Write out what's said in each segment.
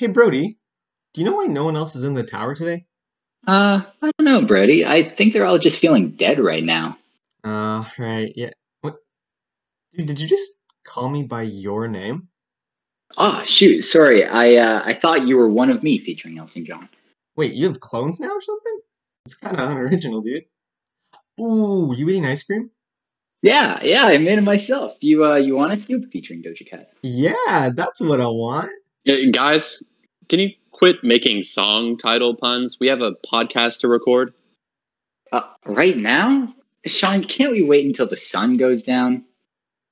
Hey, Brody, do you know why no one else is in the tower today? Uh, I don't know, Brody. I think they're all just feeling dead right now. Uh, right, yeah. What? Dude, did you just call me by your name? Oh, shoot. Sorry. I uh, I thought you were one of me featuring Elton John. Wait, you have clones now or something? It's kind of unoriginal, dude. Ooh, you eating ice cream? Yeah, yeah, I made it myself. You uh, you want a scoop featuring Doja Cat? Yeah, that's what I want. Guys, can you quit making song title puns? We have a podcast to record. Uh, right now, Sean, can't we wait until the sun goes down?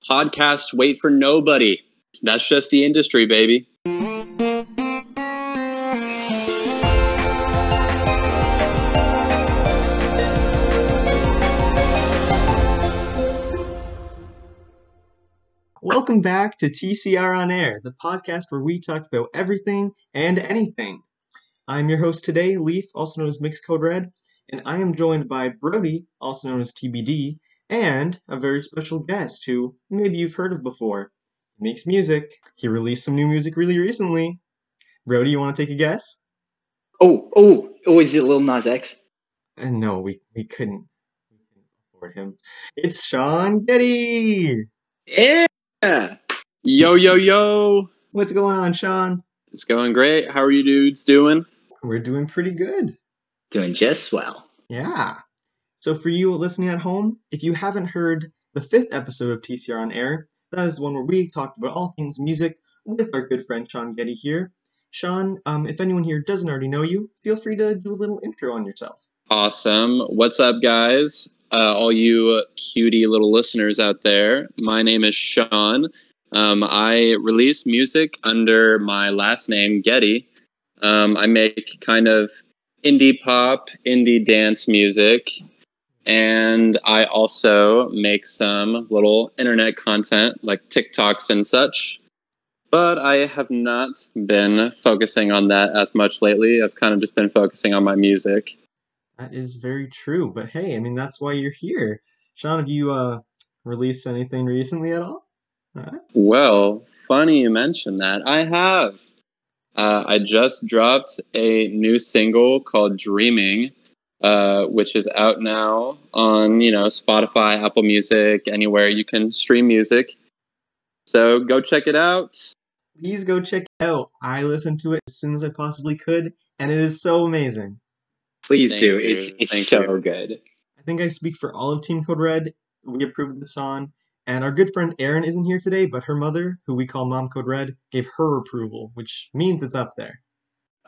Podcast wait for nobody. That's just the industry, baby. Welcome back to TCR On Air, the podcast where we talk about everything and anything. I'm your host today, Leaf, also known as Mixed Code Red, and I am joined by Brody, also known as TBD, and a very special guest who maybe you've heard of before. He makes music. He released some new music really recently. Brody, you want to take a guess? Oh, oh, oh, is it Lil Nas X? Uh, no, we, we couldn't. We couldn't afford him. It's Sean Getty. Yeah. Yo, yo, yo. What's going on, Sean? It's going great. How are you dudes doing? We're doing pretty good. Doing just swell. Yeah. So for you listening at home, if you haven't heard the fifth episode of TCR on Air, that is one where we talked about all things music with our good friend Sean Getty here. Sean, um, if anyone here doesn't already know you, feel free to do a little intro on yourself. Awesome. What's up, guys? Uh, all you cutie little listeners out there. My name is Sean. Um, I release music under my last name, Getty. Um, I make kind of indie pop, indie dance music, and I also make some little internet content like TikToks and such. But I have not been focusing on that as much lately. I've kind of just been focusing on my music. That is very true. But hey, I mean, that's why you're here. Sean, have you uh, released anything recently at all? Huh? Well, funny you mentioned that. I have. Uh, I just dropped a new single called "Dreaming," uh, which is out now on you know Spotify, Apple Music, anywhere you can stream music. So go check it out. Please go check it out. I listened to it as soon as I possibly could, and it is so amazing. Please Thank do. You. It's, it's Thank so you. good. I think I speak for all of Team Code Red. We approved the song. And our good friend Erin isn't here today, but her mother, who we call Mom Code Red, gave her approval, which means it's up there.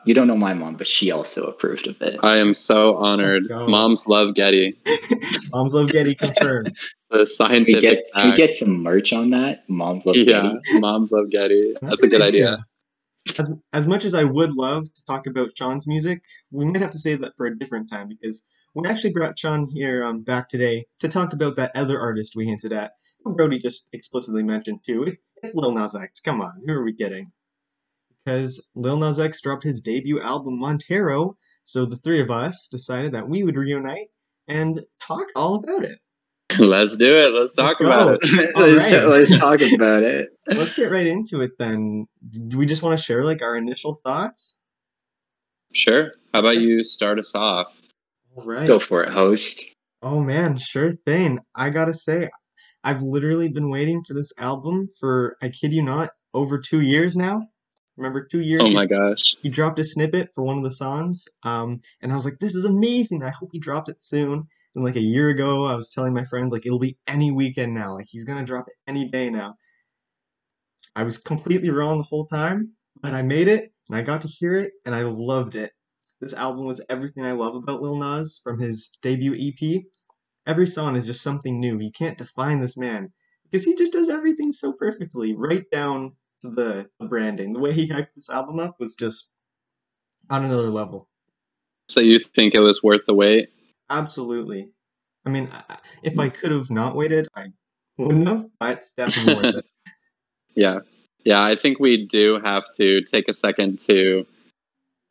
You don't know my mom, but she also approved of it. I am so honored. Moms love Getty. Moms love Getty confirmed. The scientific. Can we, get, can we get some merch on that? Moms love yeah, Getty. Moms love Getty. That's, That's a good idea. idea. As, as much as I would love to talk about Sean's music, we might have to save that for a different time because we actually brought Sean here um, back today to talk about that other artist we hinted at, who Brody just explicitly mentioned too. It's Lil Nas X. Come on, who are we kidding? Because Lil Nas X dropped his debut album Montero, so the three of us decided that we would reunite and talk all about it. Let's do it. Let's talk let's about it. let's, right. let's talk about it. let's get right into it then. Do we just want to share like our initial thoughts? Sure. How about you start us off? All right. Go for it, host. Oh man, sure thing. I gotta say, I've literally been waiting for this album for, I kid you not, over two years now. Remember, two years. Oh my gosh! He dropped a snippet for one of the songs, um, and I was like, "This is amazing! I hope he dropped it soon." And like a year ago, I was telling my friends like it'll be any weekend now. Like he's gonna drop it any day now. I was completely wrong the whole time, but I made it and I got to hear it and I loved it. This album was everything I love about Lil Nas from his debut EP every song is just something new. You can't define this man because he just does everything so perfectly, right down to the, the branding. The way he hyped this album up was just on another level. So you think it was worth the wait? Absolutely. I mean, if I hmm. could have not waited, I wouldn't have, but it's definitely worth it. Yeah. Yeah, I think we do have to take a second to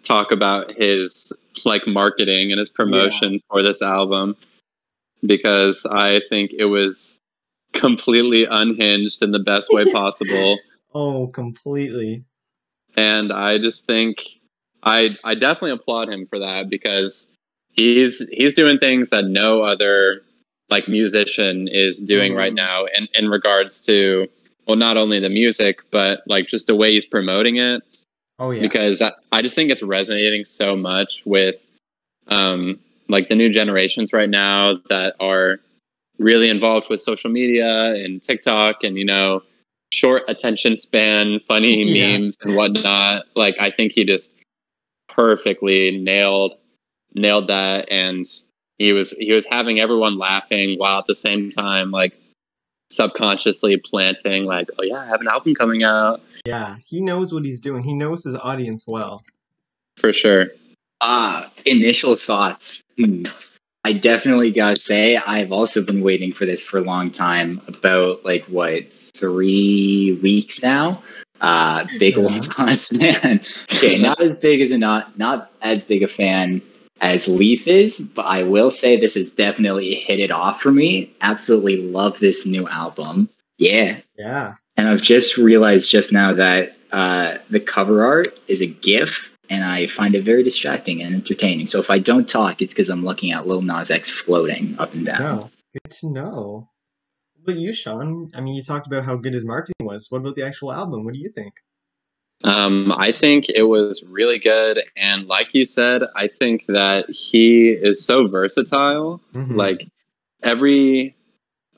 talk about his like marketing and his promotion yeah. for this album because I think it was completely unhinged in the best way possible. oh, completely. and I just think I I definitely applaud him for that because he's he's doing things that no other like musician is doing right Mhm. now in in regards to well not only the music but like just the way he's promoting it Oh yeah. because I, I just think it's resonating so much with um like the new generations right now that are really involved with social media and TikTok and you know short attention span, funny Yeah. memes and whatnot. Like I think he just perfectly nailed nailed that and he was he was having everyone laughing while at the same time like subconsciously planting like oh yeah I have an album coming out yeah. He knows what he's doing. He knows his audience well. for sure. Ah, initial thoughts. Hmm. I definitely gotta say, I've also been waiting for this for a long time. About like what three weeks now. Uh, big Yeah. old Nas man. Okay, not as big as a not not as big a fan as Leaf is, but I will say this has definitely hit it off for me. Absolutely love this new album. Yeah, Yeah. and I've just realized just now that uh, the cover art is a GIF, and I find it very distracting and entertaining. So if I don't talk, it's because I'm looking at Lil Nas X floating up and down. No. Good to know. But you, Sean, I mean, you talked about how good his marketing was. What about the actual album? What do you think? Um, I think it was really good, and like you said, I think that he is so versatile. Mhm. Like every,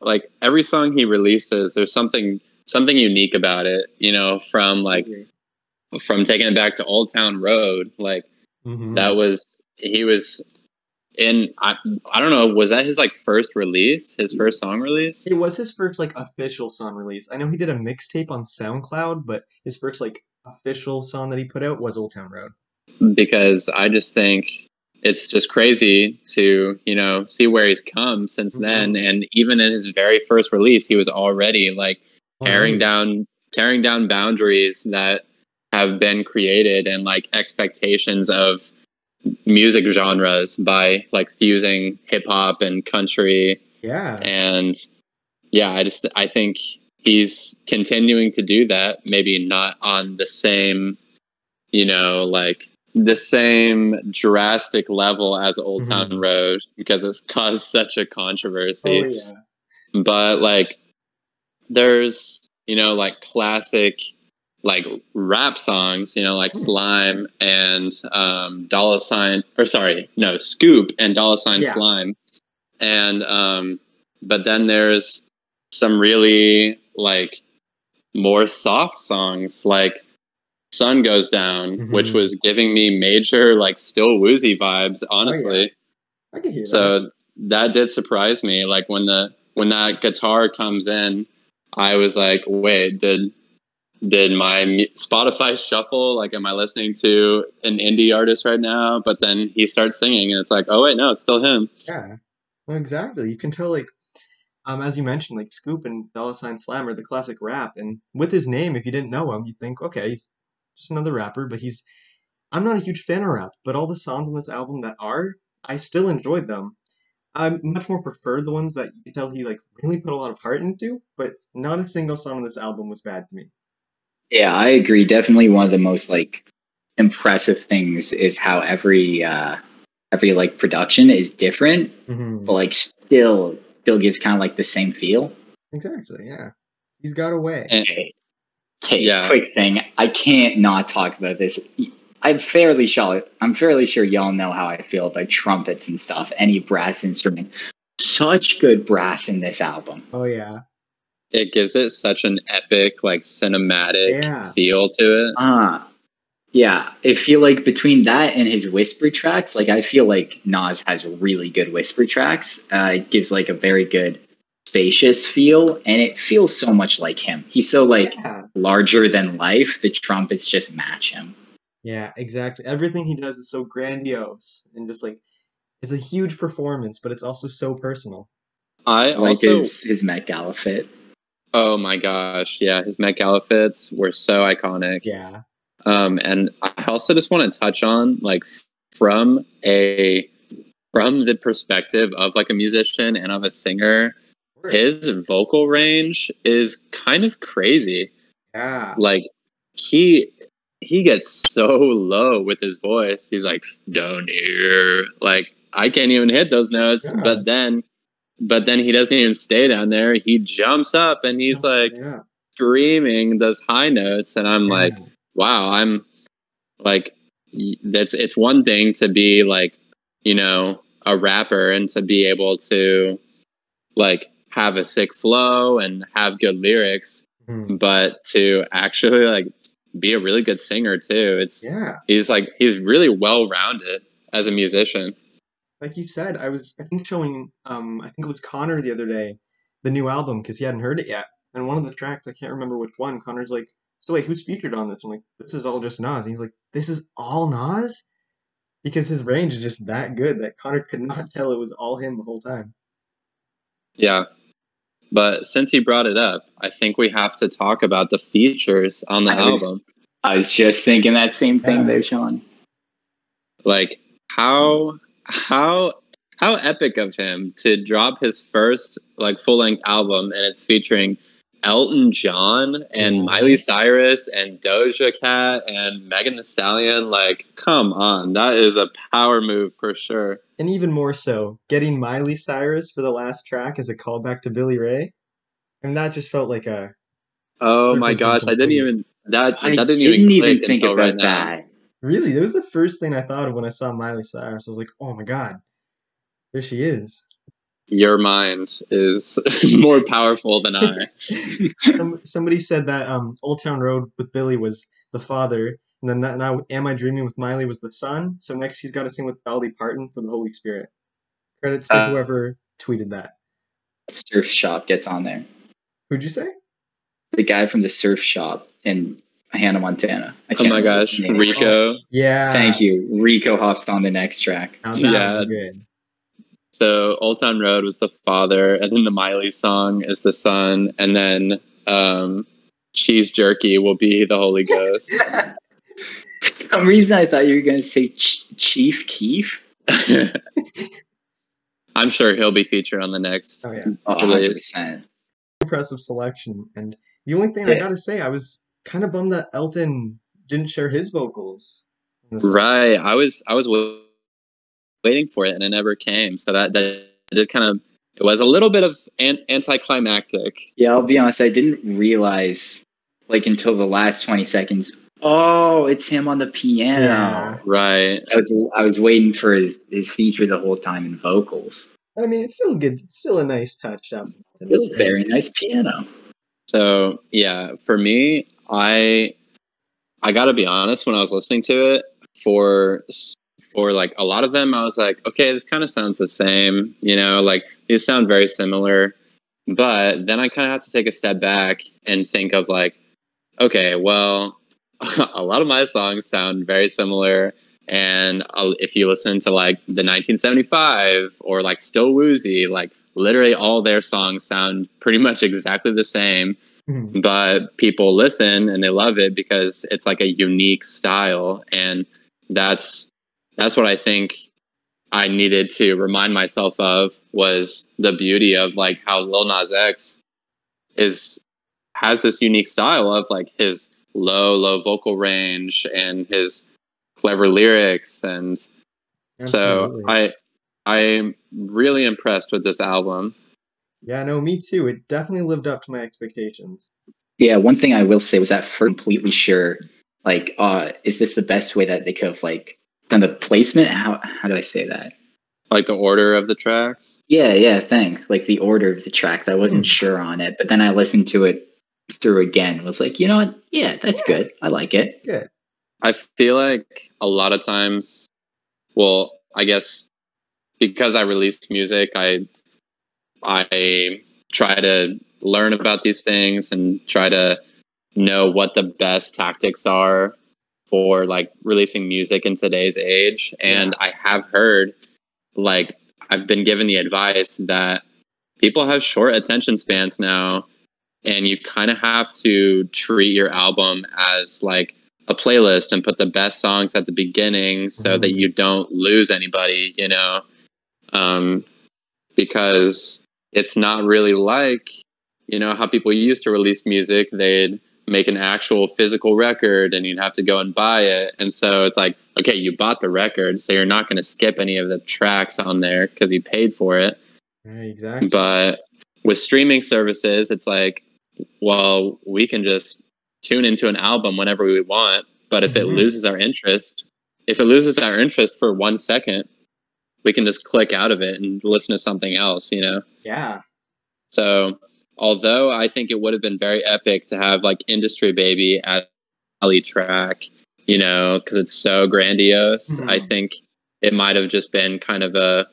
like every song he releases, there's something something unique about it. You know, from like from taking it back to Old Town Road, like Mhm. that was he was in. I I don't know, was that his like first release, his first song release? It was his first like official song release. I know he did a mixtape on SoundCloud, but his first like official song that he put out was Old Town Road. because I just think it's just crazy to you know see where he's come since mm-hmm. then, and even in his very first release, he was already like oh, tearing down tearing down boundaries that have been created and like expectations of music genres by like fusing hip hop and country Yeah. and yeah i just i think he's continuing to do that maybe not on the same you know like the same drastic level as old Mhm. town road because it's caused such a controversy Oh yeah. but like there's you know like classic like rap songs you know like slime and um dollar sign or sorry no scoop and dollar sign Yeah. slime and um but then there's some really like more soft songs like sun goes down which Mhm. was giving me major like still woozy vibes honestly I can hear that. so that did surprise me like when the when that guitar comes in i was like wait did did my spotify shuffle like am i listening to an indie artist right now but then he starts singing and it's like oh wait no it's still him Yeah. Well, exactly. You can tell, like, um, as you mentioned, like Scoop and Dollar Sign Slime are the classic rap, and with his name, if you didn't know him, you'd think, okay, he's just another rapper. But he's, I'm not a huge fan of rap, but all the songs on this album that are, I still enjoyed them. I much more prefer the ones that you can tell he like really put a lot of heart into, but not a single song on this album was bad to me. Yeah, I agree. Definitely one of the most like impressive things is how every uh every like production is different, Mm-hmm. but like still still gives kind of like the same feel. Exactly. Yeah. He's got away. And- Okay. Okay, Yeah. quick thing. I can't not talk about this. I'm fairly sure I'm fairly sure y'all know how I feel about trumpets and stuff, any brass instrument. Such good brass in this album. Oh yeah. it gives it such an epic like cinematic Yeah. feel to it Ah. Yeah, I feel like between that and his whisper tracks, like I feel like Nas has really good whisper tracks. Uh, it gives like a very good spacious feel, and it feels so much like him. He's so like Yeah. larger than life. The trumpets just match him. Yeah, exactly. Everything he does is so grandiose and just like it's a huge performance, but it's also so personal. i Like also his his Met Gala fit. oh my gosh yeah his met gala fits were so iconic Yeah. Um, and I also just want to touch on like from a from the perspective of like a musician and of a singer, his vocal range is kind of crazy. Yeah. Like he he gets so low with his voice. He's like down here, like I can't even hit those notes. Yeah. But then, but then he doesn't even stay down there. He jumps up and he's like yeah. screaming those high notes, and I'm like, Yeah. Wow, I'm like, that's it's one thing to be like, you know, a rapper and to be able to like have a sick flow and have good lyrics, Mhm. but to actually like be a really good singer too. It's yeah. he's like he's really well rounded as a musician. Like you said, I was I think showing um I think it was Connor the other day the new album because he hadn't heard it yet. And one of the tracks, I can't remember which one, Connor's like, so wait, who's featured on this? I'm like, this is all just Nas. And he's like, this is all Nas? Because his range is just that good that Connor could not tell it was all him the whole time. Yeah. But since you brought it up, I think we have to talk about the features on the I was- album. I was just thinking that same thing Yeah. there, Sean. like how how how epic of him to drop his first like full length album and it's featuring Elton John and Yeah. Miley Cyrus and Doja Cat and Megan Thee Stallion. Like, come on, that is a power move for sure. And even more so, getting Miley Cyrus for the last track as a callback to Billy Ray. And that just felt like a Oh my gosh, I didn't even that I that didn't, didn't, even even think until about right now. that. really, it was the first thing I thought of when I saw Miley Cyrus. I was like, oh my god, there she is. Your mind is more powerful than I. Somebody said that um, Old Town Road with Billy was the father, and then that, now Am I Dreaming with Miley was the son. So next he's got to sing with Dolly Parton for the Holy Spirit. Credits to Uh, whoever tweeted that. Surf shop gets on there. Who'd you say? The guy from the surf shop in Hannah Montana. I Oh my gosh, his name. Rico. Yeah. Thank you. Rico hops on the next track. Now Yeah. good. So Old Town Road was the father, and then the Miley song is the son, and then um, Cheese Jerky will be the Holy Ghost. For some reason, I thought you were going to say Ch- Chief Keef. I'm sure he'll be featured on the next. Oh yeah. Oh, Release. 100%. Impressive selection. And the only thing I gotta say, I was kind of bummed that Elton didn't share his vocals. in this one. Right, I was I was w- waiting for it, and it never came. So that that did kind of it was a little bit of an- anticlimactic. Yeah, I'll be honest. I didn't realize, like, until the last 20 seconds, oh, it's him on the piano. Yeah. Right. I was I was waiting for his, his feature the whole time in vocals. I mean, it's still good. It's still a nice touch to have. It was a very nice piano. So yeah, for me, I I gotta be honest. When I was listening to it, for for like a lot of them, I was like, okay, this kind of sounds the same. You know, like these sound very similar. But then I kind of have to take a step back and think of like, okay, well, a lot of my songs sound very similar. And uh, if you listen to like the 1975 or like Still Woozy, like literally all their songs sound pretty much exactly the same Mhm. but people listen and they love it because it's like a unique style and that's that's what i think i needed to remind myself of was the beauty of like how lil nas x is has this unique style of like his low low vocal range and his clever lyrics and so i i'm really impressed with this album Yeah, no, me too. It definitely lived up to my expectations. Yeah, one thing I will say was that for completely sure, like, uh, is this the best way that they could have like done the placement? How how do I say that? like the order of the tracks Yeah, yeah, thing. Like the order of the tracks. I wasn't Hmm. sure on it, but then I listened to it through again. Was like, you know what? Yeah, that's Yeah. good. I like it. Good. I feel like a lot of times, well, I guess because I released music, I I try to learn about these things and try to know what the best tactics are for like releasing music in today's age. And I have heard like I've been given the advice that people have short attention spans now and you kind of have to treat your album as like a playlist and put the best songs at the beginning so that Mhm. you don't lose anybody, you know? Um, because it's not really like, you know, how people used to release music. They'd make an actual physical record and you'd have to go and buy it. And so it's like, okay, you bought the record, so you're not going to skip any of the tracks on there because you paid for it. Right, exactly. But with streaming services, it's like, well, we can just tune into an album whenever we want. But if it Mhm. loses our interest, if it loses our interest for one second, we can just click out of it and listen to something else, you know? yeah. So, although I think it would have been very epic to have like Industry Baby at alley track, you know, because it's so grandiose, Mhm. I think it might have just been kind of a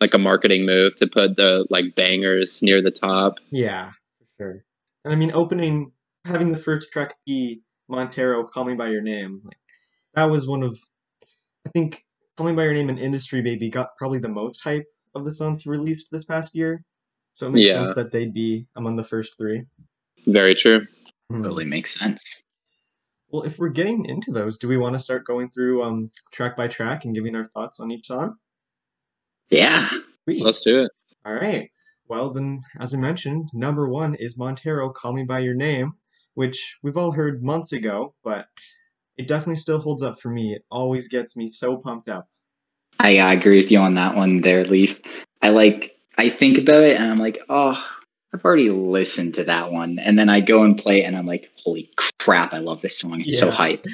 like a marketing move to put the like bangers near the top. Yeah, for sure. And I mean, opening, having the first track be Montero, "Call Me by Your Name," like that was one of, I think, "Call Me by Your Name" and "Industry Baby" got probably the most hype of the songs released this past year. So it makes Yeah. sense that they'd be among the first three. Very true. Hmm. Totally makes sense. Well, if we're getting into those, do we want to start going through um track by track and giving our thoughts on each song? Yeah. Sweet. Let's do it. All right. Well, then, as I mentioned, number one is Montero, Call Me By Your Name, which we've all heard months ago, but it definitely still holds up for me. It always gets me so pumped up. I uh, agree with you on that one there, Leaf. I like I think about it and I'm like, oh, I've already listened to that one. And then I go and play it and I'm like, holy crap, I love this song. It's so hype.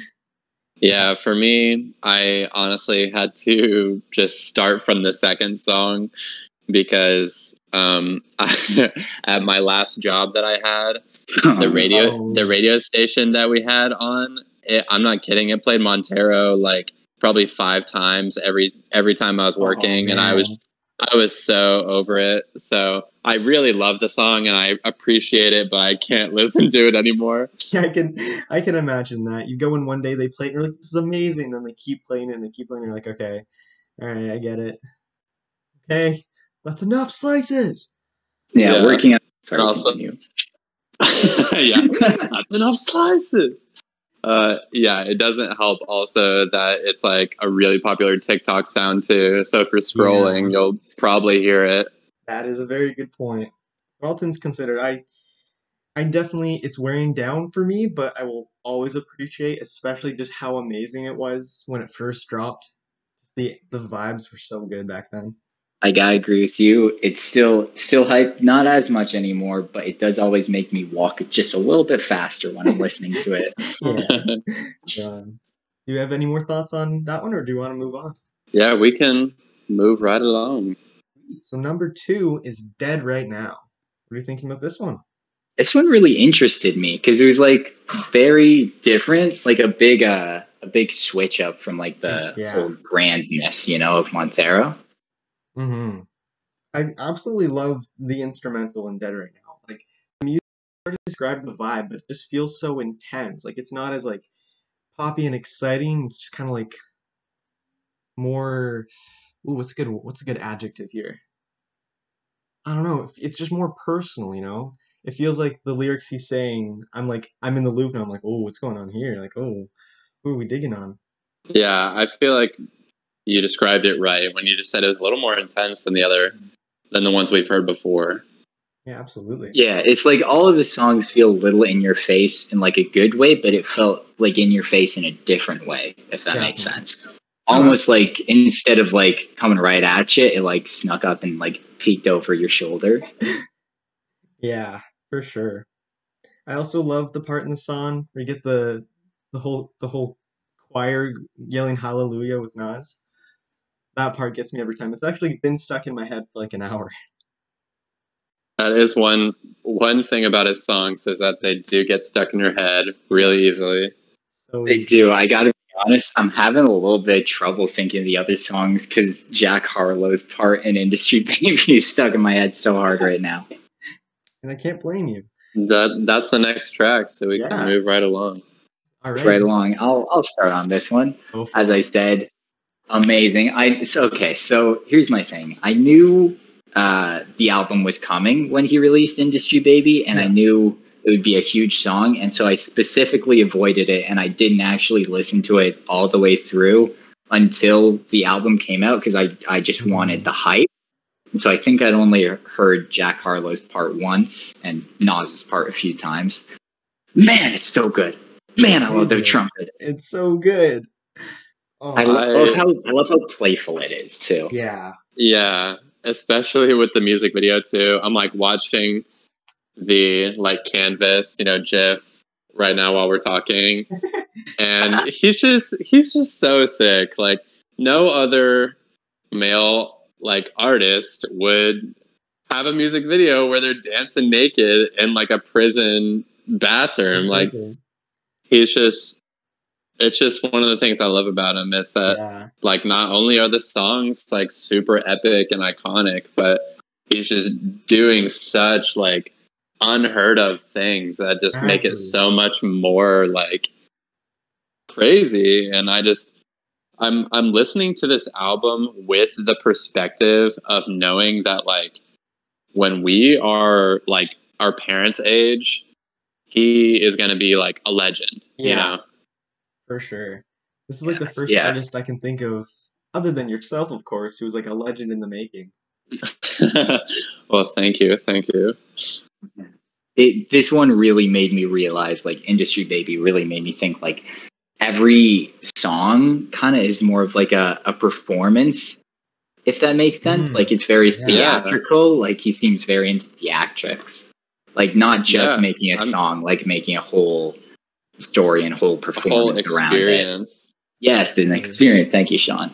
Yeah, for me, I honestly had to just start from the second song because um, at my last job that I had, the radio Oh. the radio station that we had on it, i'm not kidding it played montero like probably five times every every time i was working and i was man. I was so over it so i really love the song and i appreciate it but i can't listen to it anymore Yeah, I can I can imagine that. You go in one day, they play it, and you're like, this is amazing. Then they keep playing it and they keep playing it. You're like, okay, all right, I get it. Okay, that's enough slices. yeah, Yeah. working on sorry, Also- continue. yeah that's enough slices uh yeah it doesn't help also that it's like a really popular tiktok sound too so if you're scrolling Yeah. you'll probably hear it That is a very good point. All things considered, I I definitely it's wearing down for me, but I will always appreciate, especially just how amazing it was when it first dropped. The the vibes were so good back then. I gotta agree with you. It's still still hype, not as much anymore, but it does always make me walk just a little bit faster when I'm listening to it. Yeah. Um, do you have any more thoughts on that one, or do you want to move on? yeah we can move right along So number two is dead right now. What are you thinking about this one? This one really interested me because it was like very different, like a big uh a big switch up from like the Yeah. whole grandness, you know, of Montero. Mm-hmm. I absolutely love the instrumental in Dead right now. Like the music it's hard to describe the vibe, but it just feels so intense. Like it's not as like poppy and exciting. It's just kind of like more. Ooh, what's a good? What's a good adjective here? I don't know. It's- It's just more personal, you know. It feels like the lyrics he's saying. I'm like I'm in the loop and I'm like, oh, what's going on here? Like, oh, who are we digging on? yeah i feel like you described it right when you just said it was a little more intense than the other than the ones we've heard before Yeah, absolutely. Yeah, it's like all of the songs feel a little in your face in like a good way, but it felt like in your face in a different way, if that Yeah. makes sense. Uh-huh. Almost like instead of like coming right at you, it like snuck up and like peeked over your shoulder. Yeah, for sure. I also love the part in the song where you get the the whole the whole choir yelling hallelujah with Nas. That part gets me every time. It's actually been stuck in my head for like an hour. that is one one thing about his songs is that they do get stuck in your head really easily So They easy. do. I gotta be honest, I'm having a little bit of trouble thinking of the other songs because Jack Harlow's part in Industry Baby is stuck in my head so hard right now. and I can't blame you. that that's the next track so we Yeah. can move right along All right. Right along. I'll I'll start on this one. As. I said, amazing. I so okay. So here's my thing. I knew uh, the album was coming when he released Industry Baby, and I knew it would be a huge song, and so I specifically avoided it, and I didn't actually listen to it all the way through until the album came out because I I just Mhm. wanted the hype. And so I think I'd only heard Jack Harlow's part once and Nas's part a few times. man, it's so good. Man, I love their trumpet. It's so good. Oh, I I- love how I love how playful it is too. yeah. Yeah, especially with the music video too. I'm like watching the like canvas, you know, GIF right now while we're talking, and he's just he's just so sick. Like no other male like artist would have a music video where they're dancing naked in like a prison bathroom. Like he's just it's just one of the things I love about him is that yeah. like not only are the songs like super epic and iconic but he's just doing such like unheard of things that just make it so much more like crazy and i just i'm i'm listening to this album with the perspective of knowing that like when we are like our parents age he is going to be like a legend you Yeah. know For sure. This is like the first Yeah. artist I can think of, other than yourself, of course, who was like a legend in the making. well thank you thank you It, this one really made me realize, like, Industry Baby really made me think, like, every song kind of is more of like a, a performance, if that makes sense. Mm. Like, it's very Yeah. theatrical. Like, he seems very into theatrics. Like, not just Yeah, making a I'm- song, like making a whole story and whole a whole performance around it. experience. Yes, an experience. Thank you, Sean.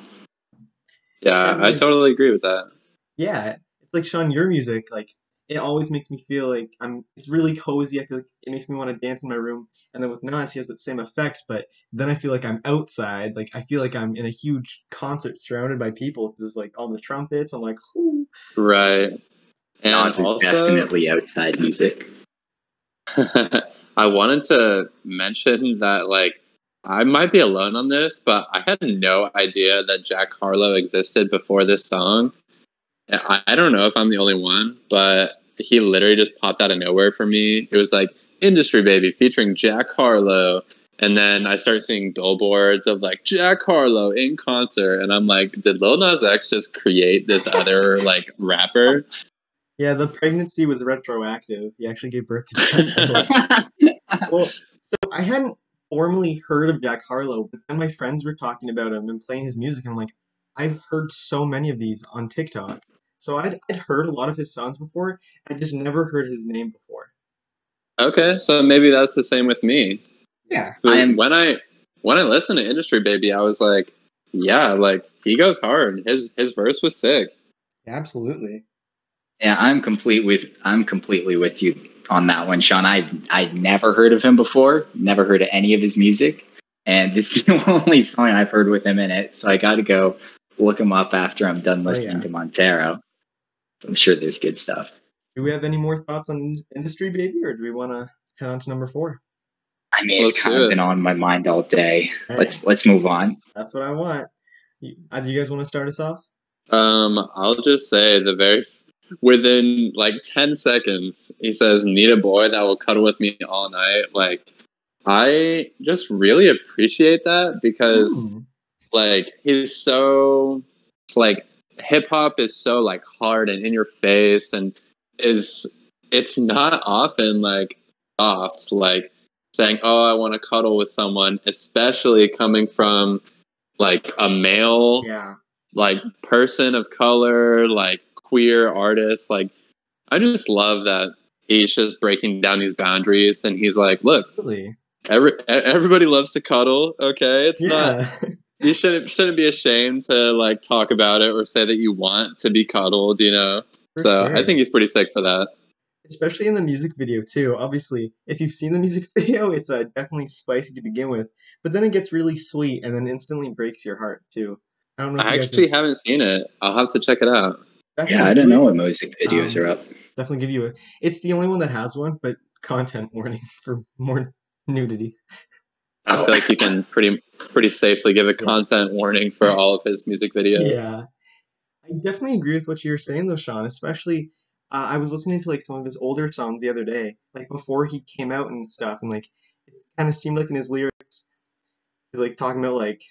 Yeah, I Yeah. totally agree with that. Yeah, it's like Sean, your music, like it always makes me feel like I'm. It's really cozy. I feel like it makes me want to dance in my room. And then with Nas, he has that same effect, but then I feel like I'm outside. Like I feel like I'm in a huge concert surrounded by people. Because it's like all the trumpets. I'm like, whoo. Right. And Nas is also, definitely outside music. I wanted to mention that, like, I might be alone on this, but I had no idea that Jack Harlow existed before this song. I, I don't know if I'm the only one, but he literally just popped out of nowhere for me. It was like Industry Baby featuring Jack Harlow. And then I start seeing billboards of like Jack Harlow in concert. And I'm like, did Lil Nas X just create this other like rapper? Yeah, the pregnancy was retroactive. He actually gave birth to Jack Harlow. well, so I hadn't formally heard of Jack Harlow, but then my friends were talking about him and playing his music, and I'm like, I've heard so many of these on TikTok. So I'd, I'd heard a lot of his songs before. I just never heard his name before. Okay, so maybe that's the same with me. Yeah. I am- when I when I listened to Industry Baby, I was like, yeah, like he goes hard. His his verse was sick. Absolutely. Yeah, I'm complete with I'm completely with you on that one, Sean. I I'd never heard of him before, never heard of any of his music, and this is the only song I've heard with him in it. So I got to go look him up after I'm done Oh, listening yeah. to Montero. So I'm sure there's good stuff. Do we have any more thoughts on Industry Baby, or do we want to head on to number four? I mean, it's Let's kind of it. been on my mind all day. All Let's let's move on. That's what I want. You, uh, do you guys want to start us off? Um, I'll just say the very f- within like ten seconds, he says, "Need a boy that will cuddle with me all night." Like, I just really appreciate that because. Hmm. like he's so like hip hop is so like hard and in your face and is it's not often like soft like saying oh i want to cuddle with someone especially coming from like a male Yeah. like person of color like queer artist like i just love that he's just breaking down these boundaries and he's like look Really? every, everybody loves to cuddle okay it's not you shouldn't shouldn't be ashamed to like talk about it or say that you want to be cuddled you know For so sure. i think he's pretty sick for that especially in the music video too. Obviously, if you've seen the music video, it's uh, definitely spicy to begin with, but then it gets really sweet and then instantly breaks your heart too. I don't know. If i actually have, haven't seen it i'll have to check it out definitely Yeah, I don't know what music videos Um, are up. Definitely give you a. It's the only one that has one, but content warning for more nudity. i feel like you can pretty pretty safely give a content warning for all of his music videos Yeah, I definitely agree with what you were saying though, Sean. Especially, uh, I was listening to like some of his older songs the other day, like before he came out and stuff, and like it kind of seemed like in his lyrics, he's like talking about like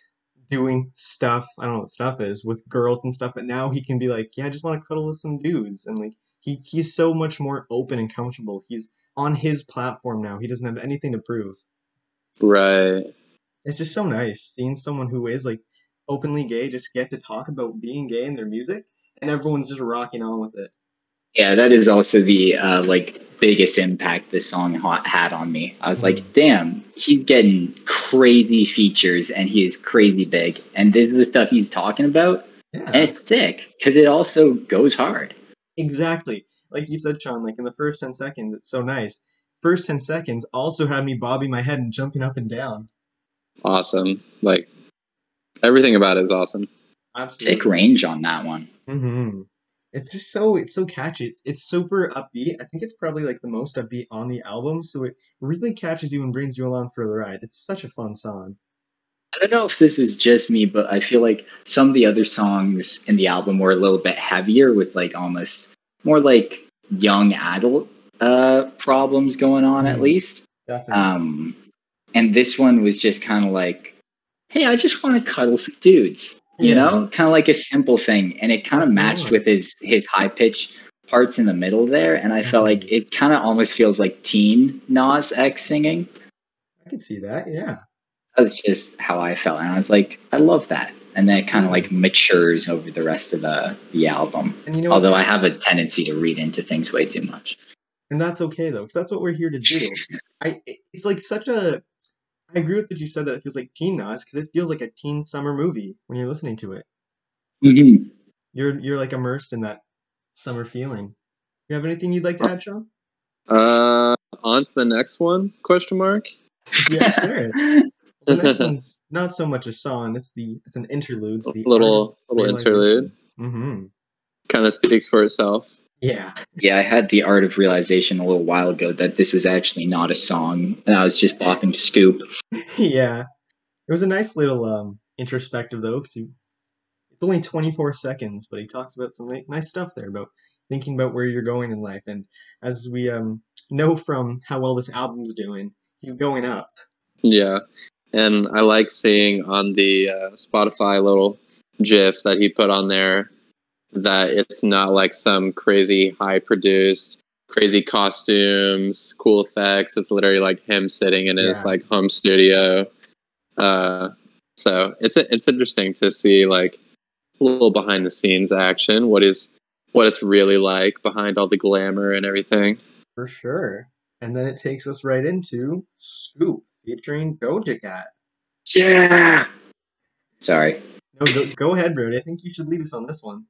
doing stuff. I don't know what stuff is with girls and stuff, but now he can be like, yeah, I just want to cuddle with some dudes, and like he he's so much more open and comfortable. He's on his platform now. He doesn't have anything to prove. Right. It's just so nice seeing someone who is like openly gay just get to talk about being gay in their music, and everyone's just rocking on with it. Yeah, that is also the uh, like biggest impact this song ha- had on me. I was Mhm. like, damn, he's getting crazy features and he is crazy big. And this is the stuff he's talking about, and Yeah, it's sick because it also goes hard. exactly. Like you said, Sean. Like in the first ten seconds, it's so nice. First ten seconds also had me bobbing my head and jumping up and down. Awesome. Like everything about it is awesome. Absolutely. Sick range on that one. hmm It's just so it's so catchy. It's it's super upbeat. I think it's probably like the most upbeat on the album, so it really catches you and brings you along for the ride. It's such a fun song. I don't know if this is just me, but I feel like some of the other songs in the album were a little bit heavier with like almost more like young adult uh problems going on at Mhm. least. Definitely. Um and this one was just kind of like, hey, I just want to cuddle some dudes. You know, kind of like a simple thing. And it kind of matched with his his high pitch parts in the middle there. And I felt like it kind of almost feels like teen Nas X singing. I can see that. Yeah. That was just how I felt. And I was like, I love that. And then it kind of like matures over the rest of the, the album. And you know, Although what? I have a tendency to read into things way too much. and that's okay though, because that's what we're here to do. I it's like such a. I agree with what you said that it feels like teen Nas because it feels like a teen summer movie when you're listening to it. Mhm. You're you're like immersed in that summer feeling. Do you have anything you'd like to add, Sean? Uh on to the next one? Question mark. Yeah, sure. The next one's not so much a song; it's the it's an interlude. The little little interlude. Mm-hmm. Kind of speaks for itself. Yeah, Yeah, I had the art of realization a little while ago that this was actually not a song, and I was just bopping to Scoop. yeah. It was a nice little um introspective though, because it's only 24 seconds, but he talks about some nice stuff there about thinking about where you're going in life, and as we um know from how well this album's doing, he's going up. Yeah. And I like seeing on the uh, Spotify little GIF that he put on there that it's not like some crazy high produced, crazy costumes, cool effects. It's literally like him sitting in his Yeah. like home studio. Uh, so it's it's interesting to see like a little behind the scenes action. What is what it's really like behind all the glamour and everything. For sure. And then it takes us right into Scoop featuring Doja Cat. Yeah. Sorry. No, go, go ahead, Brody. I think you should lead us on this one.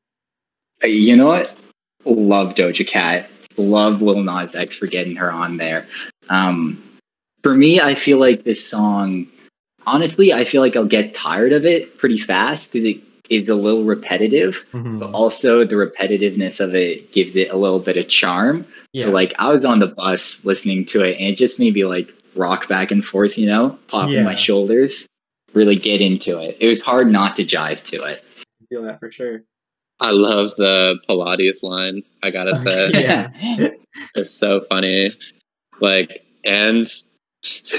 Uh, You know what? Love Doja Cat. Love Lil Nas X for getting her on there. Um, for me, I feel like this song. Honestly, I feel like I'll get tired of it pretty fast because it is a little repetitive. Mhm. But also, the repetitiveness of it gives it a little bit of charm. Yeah. So, like, I was on the bus listening to it, and it just made me like rock back and forth. You know, popping Yeah. my shoulders, really get into it. It was hard not to jive to it. I feel that for sure. I love the Pilates line. I gotta say. Yeah. It's so funny. Like, and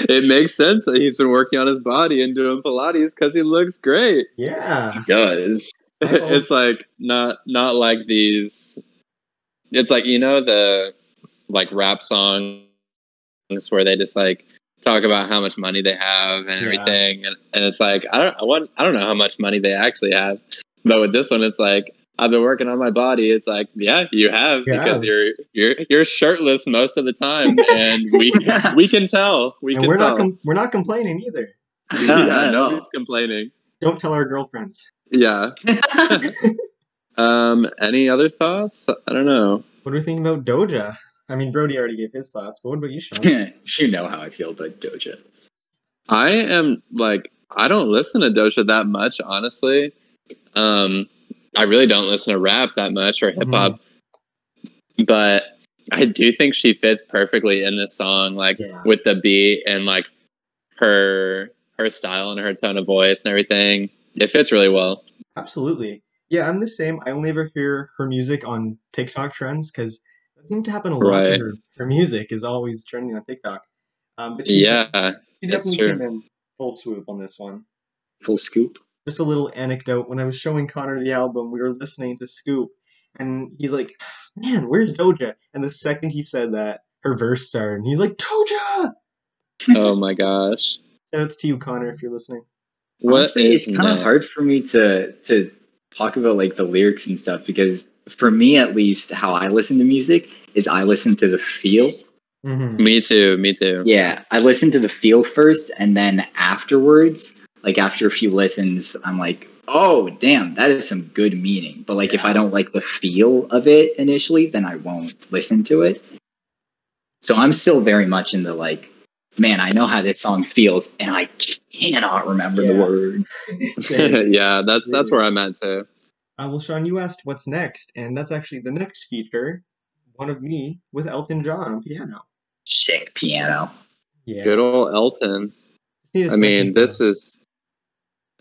it makes sense that he's been working on his body and doing Pilates because he looks great. Yeah. he does. It's like not not like these. It's like you know the like rap songs where they just like talk about how much money they have and Yeah. everything, and, and it's like I don't I want I don't know how much money they actually have, but with this one it's like I've been working on my body. It's like, yeah, you have You because you're you're you're shirtless most of the time, and we we can tell. We and can we're tell. not com- we're not complaining either. No, yeah, no, no. complaining. Don't tell our girlfriends. Yeah. Um. Any other thoughts? I don't know. What do we think about Doja? I mean, Brody already gave his thoughts, but what about you, Sean? you know how I feel about Doja. I am like I don't listen to Doja that much, honestly. Um, I really don't listen to rap that much or hip hop, but I do think she fits perfectly in this song, like Yeah. with the beat and like her her style and her tone of voice and everything. It fits really well. Absolutely. Yeah, I'm the same. I only ever hear her music on TikTok trends because that seems to happen a lot. Right. Her, her music is always trending on TikTok. Um, but she, Yeah, she that's definitely true. came in full swoop on this one. Full scoop. Just a little anecdote. When I was showing Connor the album, we were listening to Scoop, and he's like, "Man, where's Doja?" And the second he said that, her verse started, and he's like, "Toja." oh my gosh. Shout outs to you, Connor, if you're listening. What Honestly, is it's kind of hard for me to to talk about like the lyrics and stuff because for me at least how I listen to music is I listen to the feel. hmm Me too. Me too. Yeah, I listen to the feel first and then afterwards, like after a few listens, I'm like, "Oh, damn, that is some good meaning." But like if I don't like the feel of it initially, then I won't listen to it. So I'm still very much in the like, man, I know how this song feels and I cannot remember the Yeah. word. yeah, that's that's where I'm at too. Uh, well, Sean, you asked what's next, and that's actually the next feature, one of me with Elton John on piano. Sick piano. Yeah. Good old Elton. Just need a I mean, second to- this is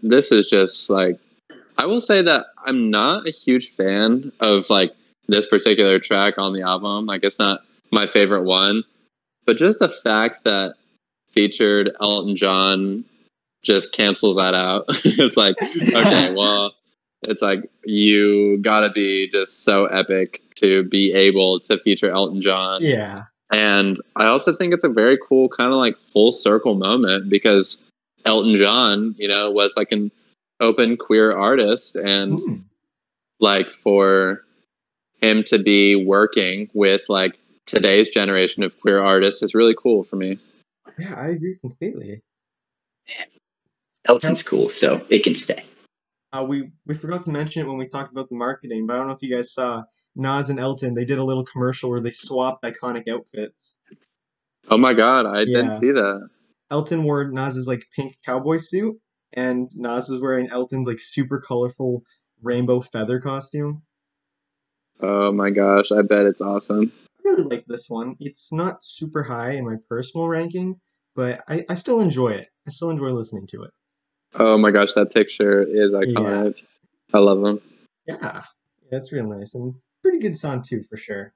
this is just like I will say that I'm not a huge fan of like this particular track on the album. Like it's not my favorite one, but just the fact that featured Elton John just cancels that out. it's like okay, well, it's like you got to be just so epic to be able to feature Elton John. Yeah. And I also think it's a very cool kind of like full circle moment because Elton John, you know, was like an open queer artist and Hmm. like for him to be working with like today's generation of queer artists is really cool for me. Yeah, I agree completely. Elton's cool, so it can stay. Uh, we we forgot to mention it when we talked about the marketing, but I don't know if you guys saw Nas and Elton. They did a little commercial where they swapped iconic outfits. Oh my god, I Yeah. didn't see that. Elton wore Nas's like pink cowboy suit, and Nas was wearing Elton's like super colorful rainbow feather costume. Oh my gosh, I bet it's awesome. I really like this one. It's not super high in my personal ranking, but I, I still enjoy it. I still enjoy listening to it. Oh my gosh, that picture is iconic. I love them. Yeah, that's real nice and pretty good song too for sure.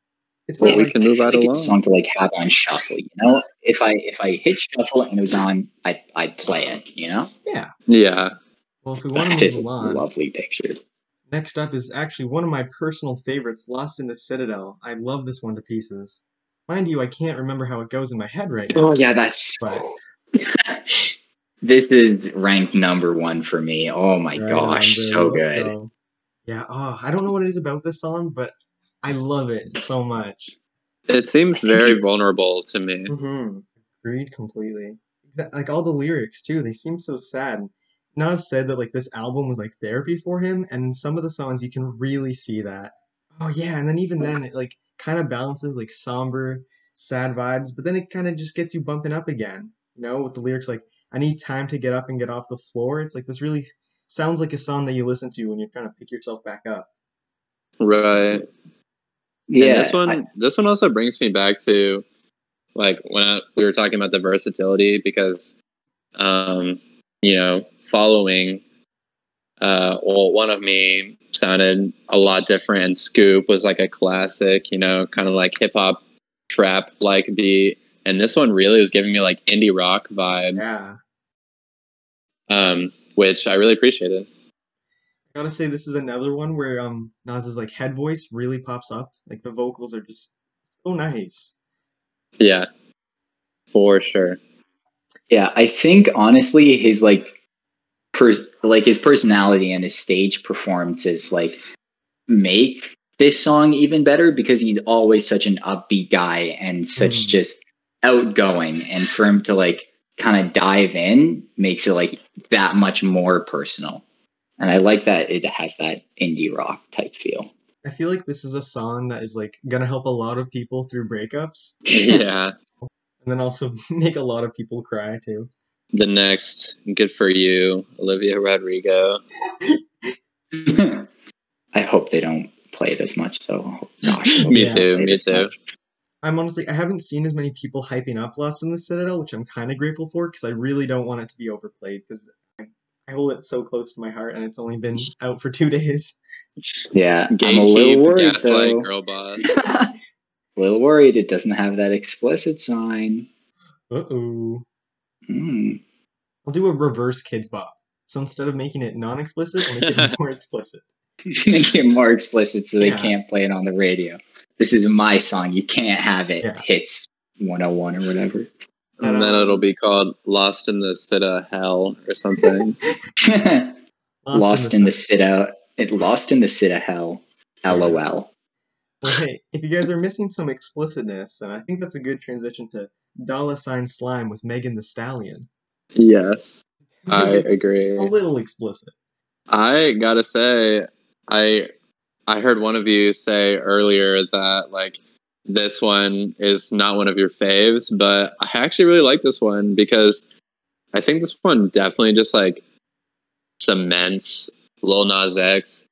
It's Well, not we like can move out right think along. it's song to like have on shuffle. You know, if I if I hit shuffle and it was on, I I'd play it. You know, yeah. Yeah. Well, if we want that to is move along, lovely picture. next up is actually one of my personal favorites, "Lost in the Citadel." I love this one to pieces. Mind you, I can't remember how it goes in my head right now. Oh yeah, that's. But- this is ranked number one for me. Oh my Right gosh, so. Let's good. go. Yeah. Oh, I don't know what it is about this song, but I love it so much. It seems very vulnerable to me. Mm-hmm. Agreed completely. That- Like all the lyrics too, they seem so sad. Nas said that like this album was like therapy for him, and some of the songs you can really see that. Oh yeah, and then even then it like kind of balances like somber, sad vibes, but then it kind of just gets you bumping up again. You know, with the lyrics like "I need time to get up and get off the floor." It's like this really sounds like a song that you listen to when you're trying to pick yourself back up. Right. Yeah, and this one I- this one also brings me back to like when I, we were talking about the versatility because um you know following uh well one of me sounded a lot different and scoop was like a classic you know kind of like hip hop trap like beat. And this one really was giving me like indie rock vibes. Yeah. um which I really appreciated. I gotta say this is another one where um Nas's like head voice really pops up. Like the vocals are just so nice. yeah for sure Yeah, I think honestly his like pers- like his personality and his stage performances like make this song even better because he's always such an upbeat guy and such Mhm. just outgoing and for him to like kind of dive in makes it like that much more personal. And I like that it has that indie rock type feel. I feel like this is a song that is like gonna help a lot of people through breakups, yeah and then also make a lot of people cry too. the next good for you olivia rodrigo I hope they don't play it as much though. Gosh, I hope Me they don't too, me too. much. I'm honestly I haven't seen as many people hyping up Lost in the Citadel, which I'm kind of grateful for because I really don't want it to be overplayed because I, I hold it so close to my heart and it's only been out for two days. Yeah, I'm a little worried gaslight though. girl boss a little worried it doesn't have that explicit sign. Uh oh. Hmm. I'll do a reverse Kidz Bop. So instead of making it non-explicit, I'll make it more explicit. Make it more explicit so they Yeah. can't play it on the radio. This is my song. You can't have it. Yeah. Hits 101 or whatever. And then it'll be called Lost in the Cita Hell or something. lost, in the sit out. It lost in the sit of hell. LOL. Well, hey, if you guys are missing some explicitness, then I think that's a good transition to Dolla Sign Slime with Megan Thee Stallion. yes, I agree. a little explicit. I gotta say, I I heard one of you say earlier that like this one is not one of your faves, but I actually really like this one because I think this one definitely just like cements Lil Nas X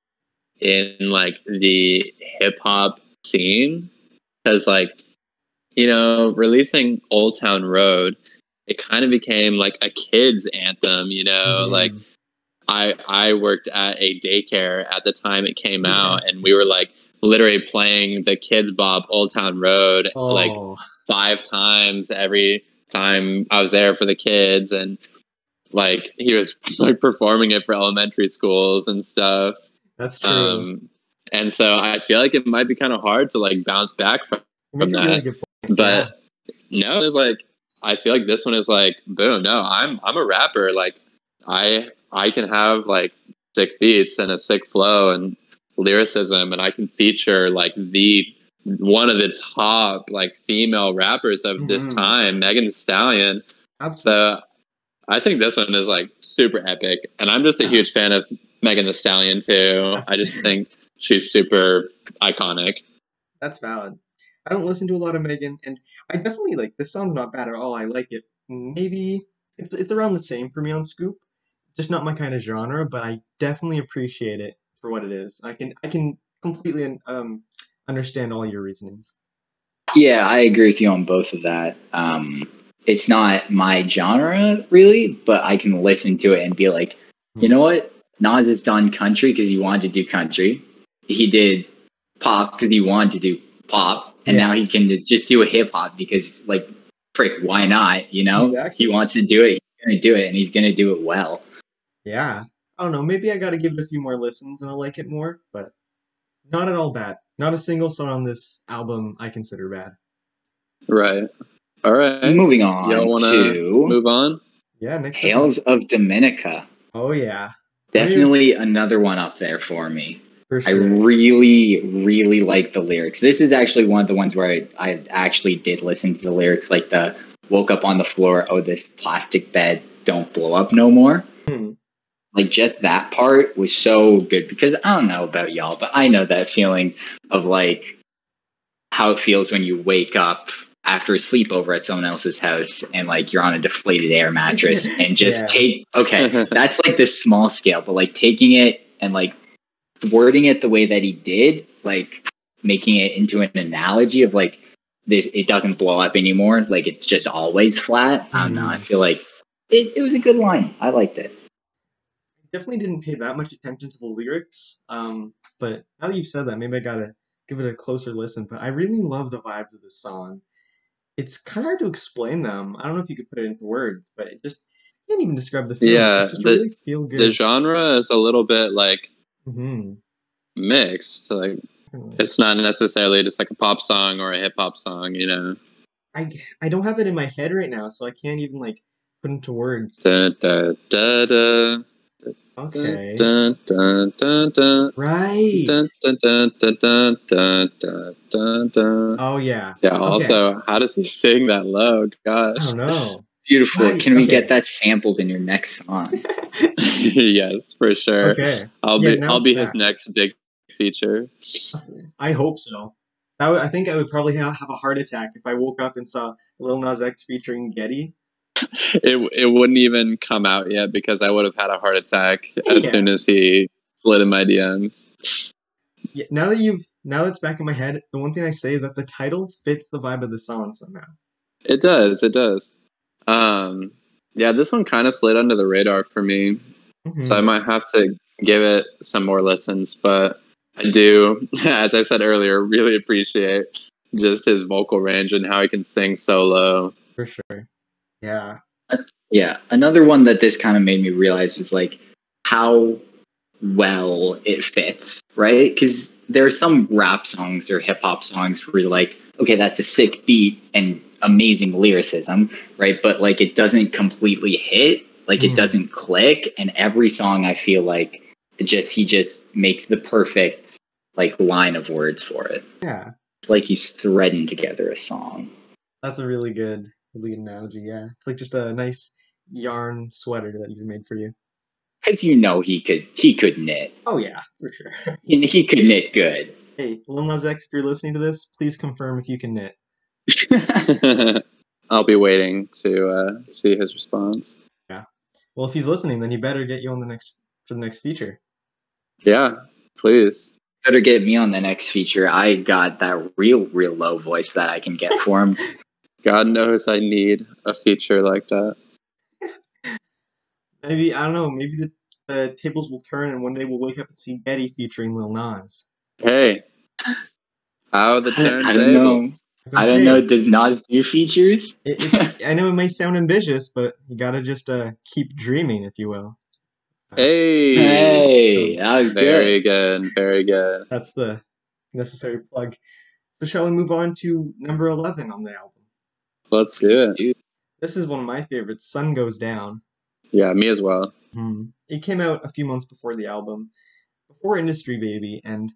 in like the hip hop scene because like you know releasing Old Town Road, it kind of became like a kids anthem, you know, Mhm. like I I worked at a daycare at the time it came Yeah. out, and we were like literally playing the Kidz Bop Old Town Road oh, like five times every time I was there for the kids, and like he was like performing it for elementary schools and stuff. that's true. Um, and so I feel like it might be kind of hard to like bounce back from, from really that, point. but no, it's like I feel like this one is like boom. No, I'm I'm a rapper. Like I I can have like sick beats and a sick flow and lyricism, and I can feature like the one of the top like female rappers of this Mhm. time, Megan Thee Stallion. Absolutely. So I think this one is like super epic, and I'm just a huge fan of Megan Thee Stallion too. I just think she's super iconic. That's valid. I don't listen to a lot of Megan, and I definitely like this song's not bad at all. I like it. Maybe it's it's around the same for me on Scoop. Just not my kind of genre, but I definitely appreciate it for what it is. I can I can completely um understand all your reasonings. Yeah, I agree with you on both of that. Um, it's not my genre really, but I can listen to it and be like, you know what? Nas has done country because he wanted to do country. He did pop because he wanted to do pop, and Yeah. now he can just do a hip hop because, like, frick, why not? You know, Exactly. he wants to do it. He's gonna do it, and he's gonna do it well. Yeah. I don't know. Maybe I got to give it a few more listens and I'll like it more, but not at all bad. Not a single song on this album I consider bad. Right. All right. Moving on Y'all wanna to Move on. Yeah. Next up Tales is- of Dominica. Oh yeah, Definitely another one up there for me. for sure. I really, really like the lyrics. This is actually one of the ones where I, I actually did listen to the lyrics, like the woke up on the floor, oh, this plastic bed don't blow up no more. Hmm. Like, just that part was so good because I don't know about y'all, but I know that feeling of like how it feels when you wake up after a sleepover at someone else's house and like you're on a deflated air mattress and just Yeah. take, okay, that's like this small scale, but like taking it and like wording it the way that he did, like making it into an analogy of like it, it doesn't blow up anymore, like it's just always flat. I don't know. I mm-hmm. feel like it, it was a good line. I liked it. Definitely didn't pay that much attention to the lyrics. Um, but now that you've said that, maybe I gotta give it a closer listen. But I really love the vibes of this song. It's kind of hard to explain them. I don't know if you could put it into words, but it just I can't even describe the feeling. Yeah, the- really feel good. The genre is a little bit like hmm mixed. Like it's not necessarily just like a pop song or a hip hop song, you know. I I don't have it in my head right now, so I can't even like put into words. Da, da, da, da, Okay. Right. Oh, yeah. Yeah, also, how does he sing that low? Gosh. I don't know. Beautiful. Right, Can we okay. get that sampled in your next song? yes, for sure. Okay. I'll yeah, be I'll be that. his next big feature. I hope so. That would, I think I would probably have a heart attack if I woke up and saw Lil Nas X featuring Getty. It it wouldn't even come out yet because I would have had a heart attack as Yeah. soon as he slid in my DMs. Yeah, now that you've now that's back in my head, the one thing I say is that the title fits the vibe of the song somehow. It does. It does. Um, yeah, this one kind of slid under the radar for me, Mhm. so I might have to give it some more listens. But I do, as I said earlier, really appreciate just his vocal range and how he can sing solo. For sure. Yeah. Yeah. Another one that this kind of made me realize was like how well it fits, right? Because there are some rap songs or hip hop songs where you're like, okay, that's a sick beat and amazing lyricism, right? But like it doesn't completely hit, like Mm. it doesn't click. And every song I feel like it just he just makes the perfect like line of words for it. Yeah, It's like he's threading together a song. that's a really good, good analogy. Yeah, it's like just a nice yarn sweater that he's made for you. Cause you know he could he could knit. Oh yeah, for sure. He, he could knit good. hey, Lil Nas X, if you're listening to this, please confirm if you can knit. I'll be waiting to uh, see his response. Yeah. Well, if he's listening, then he better get you on the next for the next feature. Yeah, please. Better get me on the next feature. I got that real, real low voice that I can get for him. God knows I need a feature like that. Maybe I don't know. Maybe the, the tables will turn, and one day we'll wake up and see Getty featuring Lil Nas. Hey, how the I I don't know. turntables? I'm I don't know. Does Nas do features? It, it's, I know it may sound ambitious, but you gotta just uh, keep dreaming, if you will. Hey, Hey, that was very good, very good. That's the necessary plug. So shall we move on to number eleven on the album? Let's do it. This is one of my favorites. Sun Goes Down. Yeah, me as well. Hmm. It came out a few months before the album, before Industry Baby, and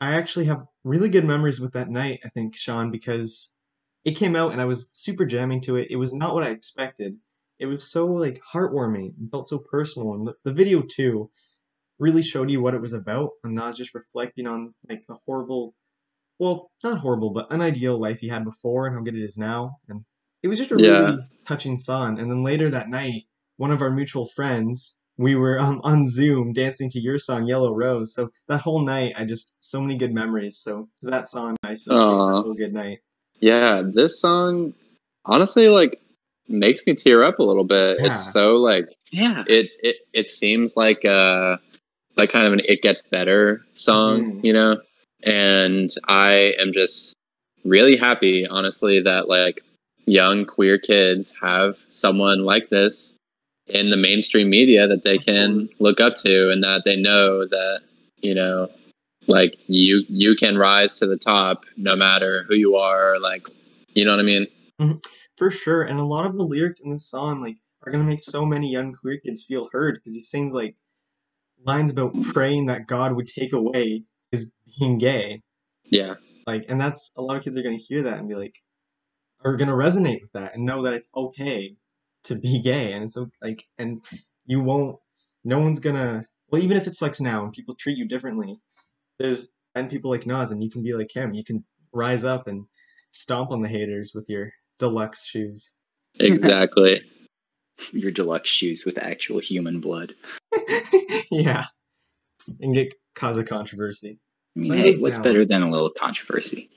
I actually have really good memories with that night, I think, Sean, because it came out and I was super jamming to it. It was not what I expected. It was so like heartwarming and felt so personal, and the, the video too really showed you what it was about, and not just reflecting on like the horrible, well, not horrible, but unideal life he had before and how good it is now, and it was just a Yeah. really touching song. And then later that night, one of our mutual friends, we were um, on Zoom dancing to your song Yellow Rose. So that whole night, I just so many good memories. So that song, I associate Aw. that whole good night. Yeah, this song honestly like makes me tear up a little bit. Yeah. It's so like Yeah. it it it seems like uh like kind of an it gets better song, Mhm. you know? And I am just really happy honestly that like young queer kids have someone like this in the mainstream media that they can look up to and that they know that, you know, like you you can rise to the top no matter who you are, like you know what I mean? Mm-hmm. For sure. And a lot of the lyrics in this song, like, are gonna make so many young queer kids feel heard because he sings like lines about praying that God would take away his being gay. Yeah. Like, and that's a lot of kids are gonna hear that and be like, are gonna resonate with that and know that it's okay to be gay and it's like, and you won't. No one's gonna. Well, even if it sucks now and people treat you differently, there's and people like Nas and you can be like him. You can rise up and stomp on the haters with your deluxe shoes. Exactly. Your deluxe shoes with actual human blood. yeah, and get cause a controversy. I mean, Sun hey, what's down. better than a little controversy?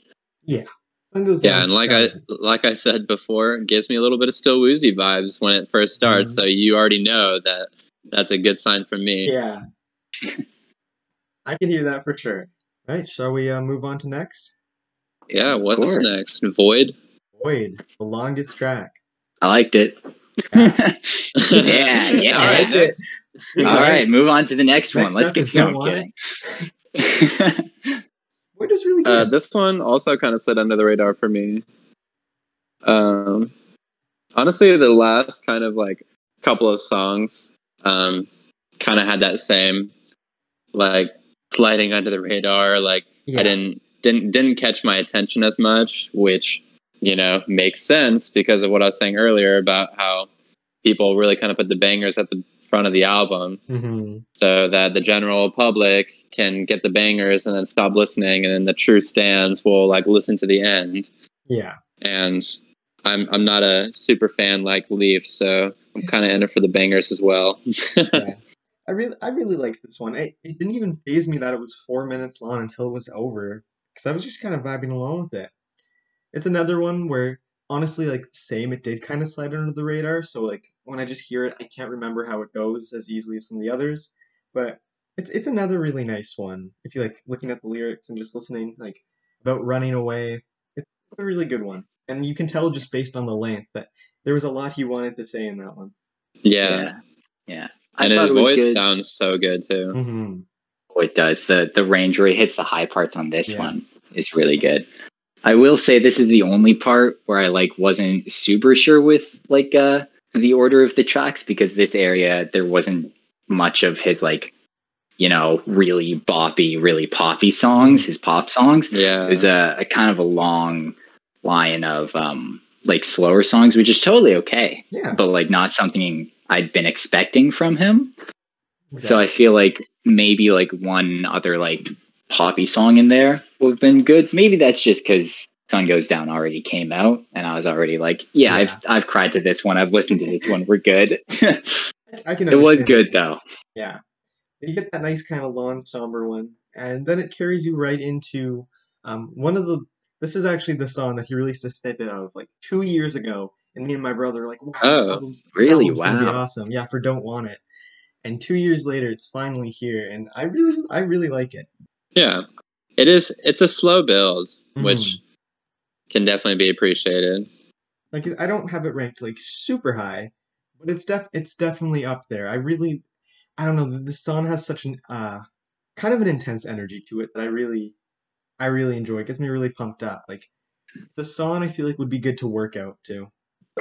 Sun goes Yeah, down and like I like I said before, it gives me a little bit of still woozy vibes when it first starts. Mhm. So you already know that that's a good sign for me. yeah, I can hear that for sure. Right, shall we uh, move on to next? Yeah, Of what's course. next? Void. Void, the longest track. I liked it. yeah, yeah. All right, Okay. next. All right, move on to the next, one. Next Let's get is Don't no, I'm Want kidding. Void is really Uh, this one also kind of slid under the radar for me. Um, honestly, the last kind of like couple of songs um, kind of had that same like sliding under the radar. Like yeah. I didn't didn't didn't catch my attention as much, which you know makes sense because of what I was saying earlier about how people really kind of put the bangers at the front of the album hmm so that the general public can get the bangers and then stop listening and then the true stands will like listen to the end Yeah. and i'm i'm not a super fan like leaf so i'm kind of in it for the bangers as well yeah. I really, I really liked this one. I, it didn't even faze me that it was four minutes long until it was over, because I was just kind of vibing along with it. It's another one where, honestly, like same, it did kind of slide under the radar. So like when I just hear it, I can't remember how it goes as easily as some of the others. But it's it's another really nice one. If you like looking at the lyrics and just listening, like about running away, it's a really good one. And you can tell just based on the length that there was a lot he wanted to say in that one. yeah yeah, yeah. And his voice good. sounds so good too. hmm Oh, it does. The the range where he hits the high parts on this Yeah. one is really good. I will say this is the only part where I like wasn't super sure with like uh the order of the tracks because this area there wasn't much of his like you know really boppy, really poppy songs, his pop songs. Yeah. It was a, a kind of a long line of um like slower songs, which is totally okay, Yeah. but like not something I'd been expecting from him. So. I feel like maybe like one other like poppy song in there have been good. Maybe that's just because Sun Goes Down already came out, and I was already like, yeah, I've I've cried to this one. I've listened to this one. We're good. it I can. It was good though. Yeah. You get that nice kind of long somber one, and then it carries you right into um, one of the. This is actually the song that he released a snippet of like two years ago, and me and my brother were like, "Wow, this Oh, album's, this really? album's gonna be Wow. awesome!" Yeah, for "Don't Want It," and two years later, it's finally here, and I really, I really like it. Yeah. It is it's a slow build, which Mhm. can definitely be appreciated. Like I don't have it ranked like super high, but it's def it's definitely up there. I really, I don't know. th- This song has such an uh, kind of an intense energy to it that I really, I really enjoy. It gets me really pumped up. Like the song, I feel like would be good to work out to.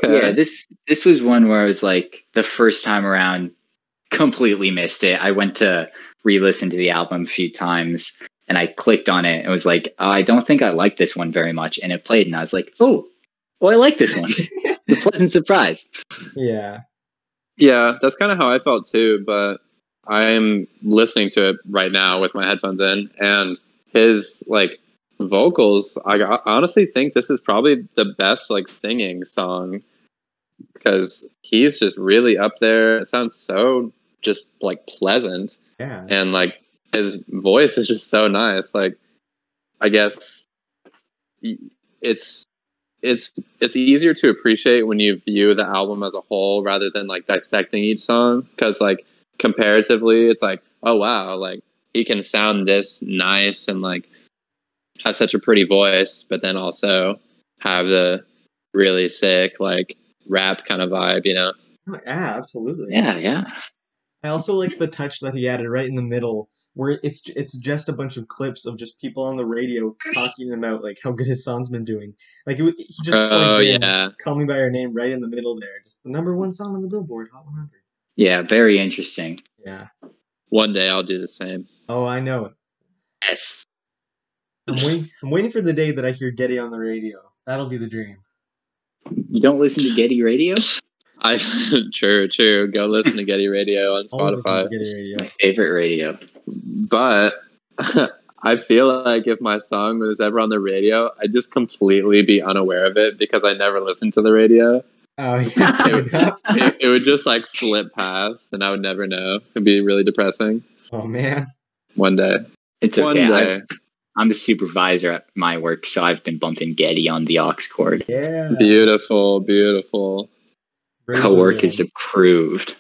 Yeah, this this was one where I was like the first time around, completely missed it. I went to re-listen to the album a few times, and I clicked on it and was like, oh, I don't think I like this one very much, and it played, and I was like, oh, well, I like this one. the pleasant surprise. yeah, Yeah, that's kind of how I felt too, but I'm listening to it right now with my headphones in and his like vocals, I honestly think this is probably the best like singing song because he's just really up there. It sounds so just like pleasant yeah, and like his voice is just so nice like i guess it's it's it's easier to appreciate when you view the album as a whole rather than like dissecting each song because like comparatively it's like oh wow like he can sound this nice and like have such a pretty voice but then also have the really sick like rap kind of vibe you know Oh, yeah, absolutely. Yeah, yeah. I also like the touch that he added right in the middle, where it's it's just a bunch of clips of just people on the radio talking about like how good his song's been doing. Like it, he just oh in yeah "Call Me by Your Name" right in the middle there, just the number one song on the Billboard Hot 100. Yeah, very interesting. Yeah. one day i'll do the same Oh, I know it. Yes. I'm waiting. I'm waiting for the day that I hear Getty on the radio. That'll be the dream. You don't listen to Getty Radio? I true, true. Go listen to Getty Radio on Always listen to Spotify. Getty radio. Favorite radio. But I feel like if my song was ever on the radio, I'd just completely be unaware of it because I never listened to the radio. Oh yeah. fair enough. It, it would just like slip past, and I would never know. It'd be really depressing. oh man. One day, It's one okay. day. I've, I'm a supervisor at my work, so I've been bumping Getty on the aux cord. Yeah. Beautiful, beautiful. Raise Coworkers the approved.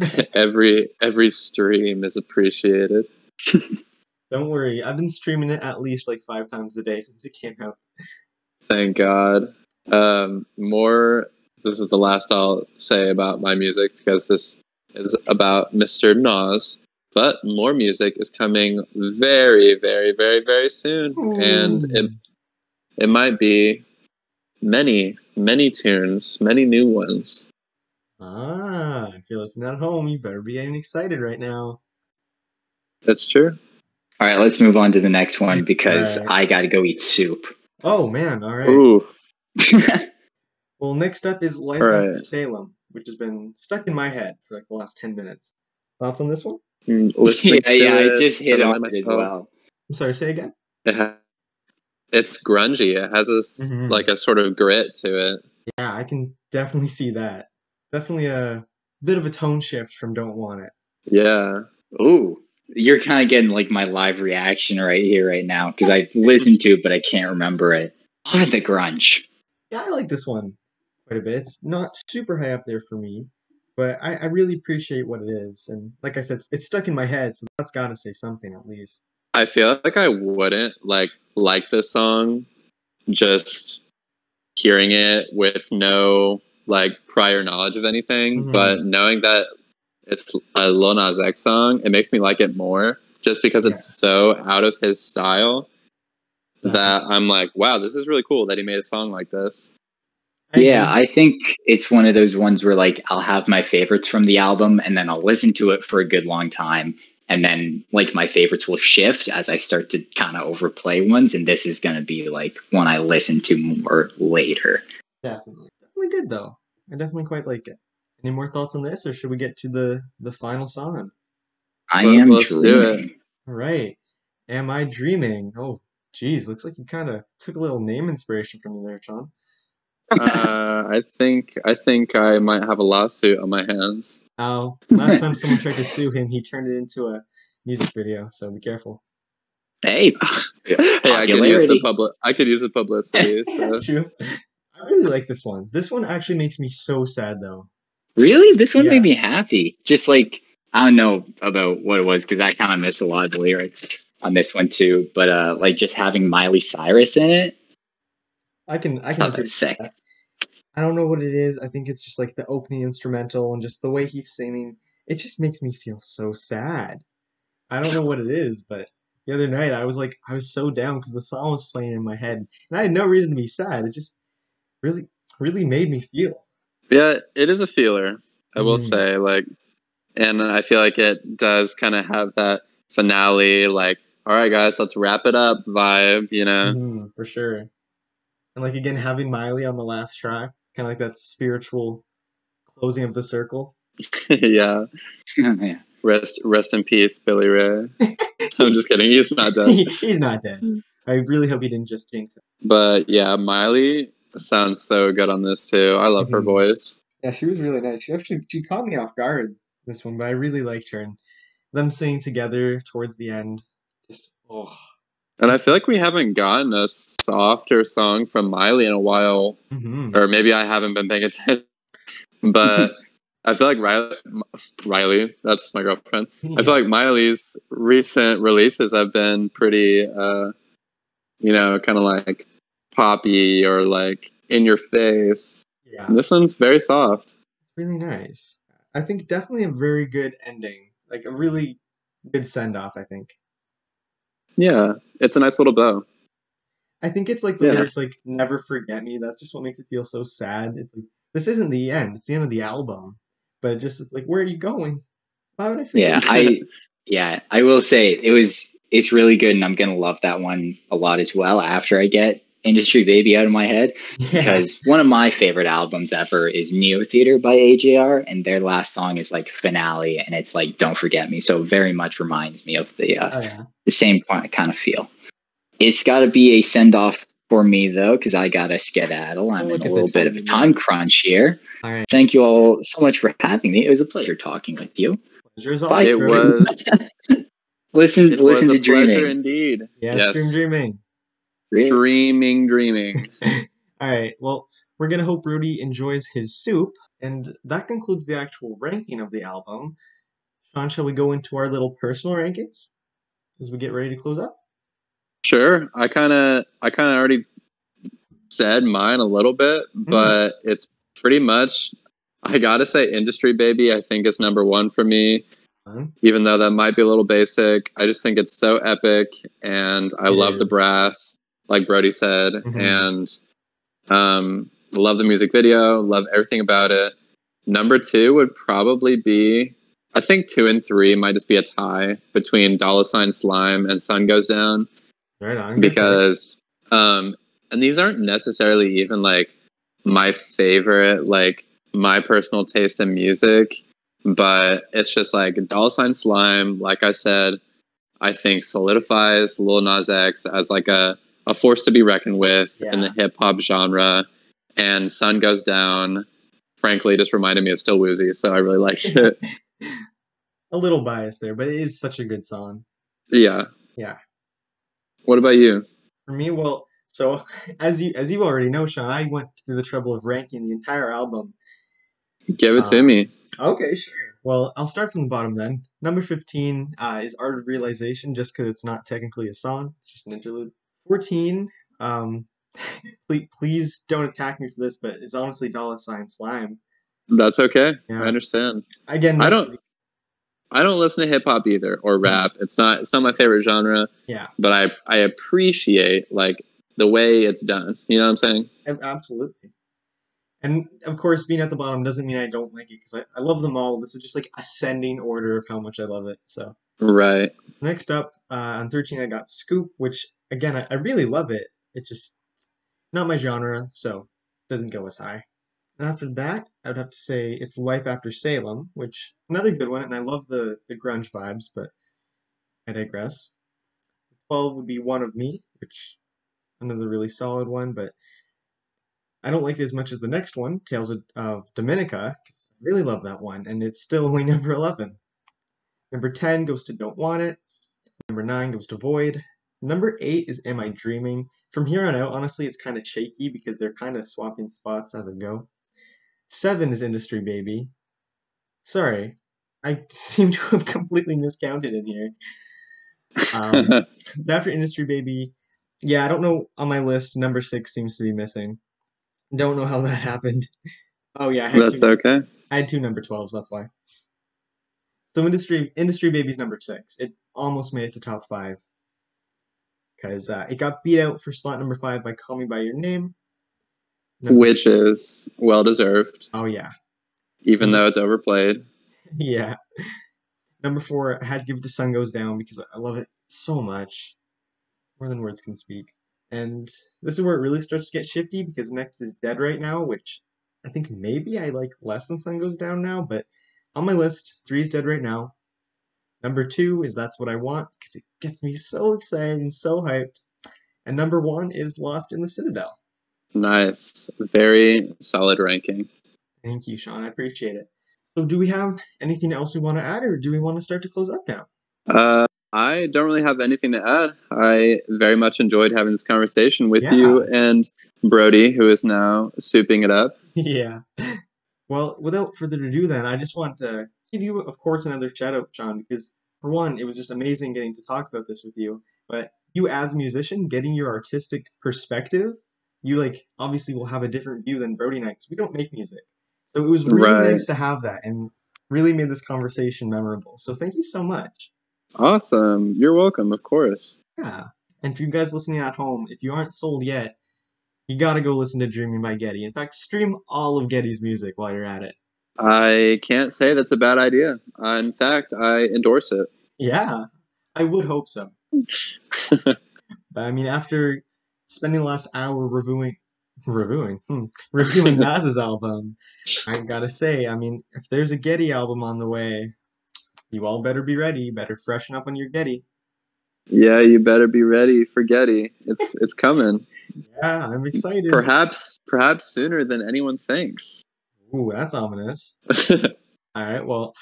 Every every stream is appreciated. Don't worry. I've been streaming it at least like five times a day since it came out. Thank God. Um, more. This is the last I'll say about my music because this is about Mr. Nas. But more music is coming very, very, very, very soon, and it it might be many, many tunes, many new ones. Ah, if you're listening at home, you better be getting excited right now. That's true. All right, let's move on to the next one because Right. I got to go eat soup. Oh man, all right. Oof. Well, next up is Life All After right. Salem, which has been stuck in my head for like the last ten minutes. Thoughts on this one? Mm, listening yeah, yeah, I just hit feeling on it as well. I'm sorry. Say again. It ha- it's grungy. It has a s- Mhm. like a sort of grit to it. Yeah, I can definitely see that. Definitely a bit of a tone shift from Don't Want It. Yeah. Ooh, you're kind of getting like my live reaction right here, right now, because I listened to it, but I can't remember it. Ah, the grunge. Yeah, I like this one quite a bit. It's not super high up there for me, but I, I really appreciate what it is. And like I said, it's, it's stuck in my head, so that's got to say something at least. I feel like I wouldn't like like this song just hearing it with no like prior knowledge of anything, Mhm. but knowing that it's a Lil Nas X song, it makes me like it more just because it's so out of his style that I'm like, wow, this is really cool that he made a song like this. yeah, I think it's one of those ones where like I'll have my favorites from the album and then I'll listen to it for a good long time. And then like my favorites will shift as I start to kind of overplay ones. And this is going to be like one I listen to more later. Definitely. Definitely good though. I definitely quite like it. Any more thoughts on this or should we get to the the final song? I Let- am let's do it. All right. Am I dreaming? Oh, geez, looks like you kind of took a little name inspiration from me there, Sean. uh, I think I think I might have a lawsuit on my hands. Now, last time someone tried to sue him, he turned it into a music video, so be careful. Hey, yeah. hey, I could use the public. I could use the publicity. So. That's true. I really like this one. This one actually makes me so sad, though. really? This one Yeah. made me happy. Just like, I don't know about what it was because I kind of missed a lot of the lyrics on this one too. But uh like just having Miley Cyrus in it, I can, I can Oh, sick. that. I don't know what it is. I think it's just like the opening instrumental and just the way he's singing. It just makes me feel so sad. I don't know what it is, but the other night I was like, I was so down because the song was playing in my head, and I had no reason to be sad. It just really, really made me feel. Yeah, it is a feeler. I will Mhm. say, like, and I feel like it does kind of have that finale, like, all right, guys, let's wrap it up vibe. You know, Mhm, for sure. And like again, having Miley on the last track, kind of like that spiritual closing of the circle. yeah. yeah. Rest, rest in peace, Billy Ray. I'm just kidding. He's not dead. He's not dead. I really hope he didn't just jinx it. But yeah, Miley sounds so good on this too. I love her Mhm. voice. Yeah, she was really nice. She actually she caught me off guard this one, but I really liked her and them singing together towards the end. Just oh, And I feel like we haven't gotten a softer song from Miley in a while, hmm or maybe I haven't been paying attention. But I feel like Riley, Riley, that's my girlfriend. I feel like Miley's recent releases have been pretty, uh, you know, kind of like poppy or like in your face. yeah, And this one's very soft. really nice. I think definitely a very good ending, like a really good send off. I think. Yeah, it's a nice little bow. I think it's like the Yeah. lyrics like "Never forget me." That's just what makes it feel so sad. It's like this isn't the end; it's the end of the album. But it just it's like, where are you going? Why would I forget? Yeah, I yeah, I will say it was it's really good and I'm gonna love that one a lot as well after I get Industry Baby out of my head. yeah. Because one of my favorite albums ever is Neotheater by AJR, and their last song is like finale, and it's like Don't Forget Me. So very much reminds me of the uh, Oh yeah. the same kind of feel. It's got to be a send off for me though, because I got to skedaddle. I'm look in a little bit of a time. time crunch here. All right. Thank you all so much for having me. It was a pleasure talking with you. Pleasure's Bye. all It was, Listen, it was listen a to pleasure dreaming. indeed. Yes, dream dreaming. Really? Dreaming, dreaming. All right. Well, we're gonna hope Rudy enjoys his soup, and that concludes the actual ranking of the album. Sean, shall we go into our little personal rankings as we get ready to close up? Sure. I kind of I kind of already said mine a little bit, mm-hmm. but it's pretty much I got to say Industry Baby I think is number 1 for me. Fun. Even though that might be a little basic, I just think it's so epic and I It love the brass like Brody said Mhm. and um love the music video, love everything about it. Number 2 would probably be I think 2 and 3 might just be a tie between Dolla Sign Slime and Sun Goes Down Right on. because um and these aren't necessarily even like my favorite like my personal taste in music but it's just like dolla sign slime like i said i think solidifies lil nas x as like a, a force to be reckoned with in the hip-hop genre and sun goes down frankly just reminded me of still woozy so i really liked it. A little biased there, but it is such a good song. yeah Yeah. what about you For me, well, so as you as you already know, Sean, I went through the trouble of ranking the entire album. give it to Uh, me Okay, sure. Well, I'll start from the bottom then. Number 15 uh, is Art of Realization, just because it's not technically a song, it's just an interlude. 14, um, please, please don't attack me for this, but it's honestly Dolla Sign Slime. that's okay Yeah. i understand Again, I don't- I don't listen to hip hop either or rap. It's not it's not my favorite genre, Yeah, but I I appreciate like the way it's done. You know what I'm saying? absolutely. And of course, being at the bottom doesn't mean I don't like it because I, I love them all. This is just like ascending order of how much I love it. So Right. next up uh, on 13, I got Scoop, which again, I, I really love it. It's just not my genre, so doesn't go as high. And after that, I would have to say it's Life After Salem, which another good one, and I love the the grunge vibes, but I digress. 12 would be One of Me, which another really solid one, but I don't like it as much as the next one, Tales of, of Dominica, because I really love that one, and it's still only number 11. Number 10 goes to Don't Want It. Number 9 goes to Void. Number 8 is Am I Dreaming? From here on out, honestly, it's kind of shaky because they're kind of swapping spots as I go. 7 is Industry Baby. Sorry, I seem to have completely miscounted in here. Um, after Industry Baby, yeah, I don't know on my list. Number six seems to be missing. Don't know how that happened. Oh yeah, I had, That's two, okay. I had two number twelves. That's why. So Industry Industry Baby's number six. It almost made it to top five because uh, it got beat out for slot number five by Call Me by Your Name. Number- Which is well deserved, Oh yeah, even though it's overplayed. yeah. Number four, I had to give it to Sun Goes Down because I love it so much, more than words can speak. And this is where it really starts to get shifty because next is Dead Right Now, which I think maybe I like less than Sun Goes Down now, but on my list, three is Dead Right Now. Number two is That's What I Want because it gets me so excited and so hyped. And number one is Lost in the Citadel. Nice. Very solid ranking. Thank you, Sean. I appreciate it. So, do we have anything else we want to add, or do we want to start to close up now? Uh, I don't really have anything to add. I very much enjoyed having this conversation with Yeah. you and Brody, who is now souping it up. Yeah. Well, without further ado, then, I just want to give you, of course, another shout out, Sean, because for one, it was just amazing getting to talk about this with you. But you, as a musician, getting your artistic perspective, you like obviously will have a different view than Brody Knights. We don't make music. So it was really Right. nice to have that and really made this conversation memorable. So thank you so much. Awesome. You're welcome, of course. Yeah. And for you guys listening at home, if you aren't sold yet, you gotta go listen to Dreaming by Getty. In fact, stream all of Getty's music while you're at it. I can't say that's a bad idea. Uh, in fact, I endorse it. Yeah, I would hope so. But I mean, after spending the last hour reviewing, reviewing, hmm, reviewing Nas's album, I gotta say, I mean, if there's a Getty album on the way, you all better be ready. You better freshen up on your Getty. yeah, you better be ready for Getty. It's it's coming. Yeah, I'm excited. perhaps perhaps sooner than anyone thinks. Ooh, that's ominous. All right, well,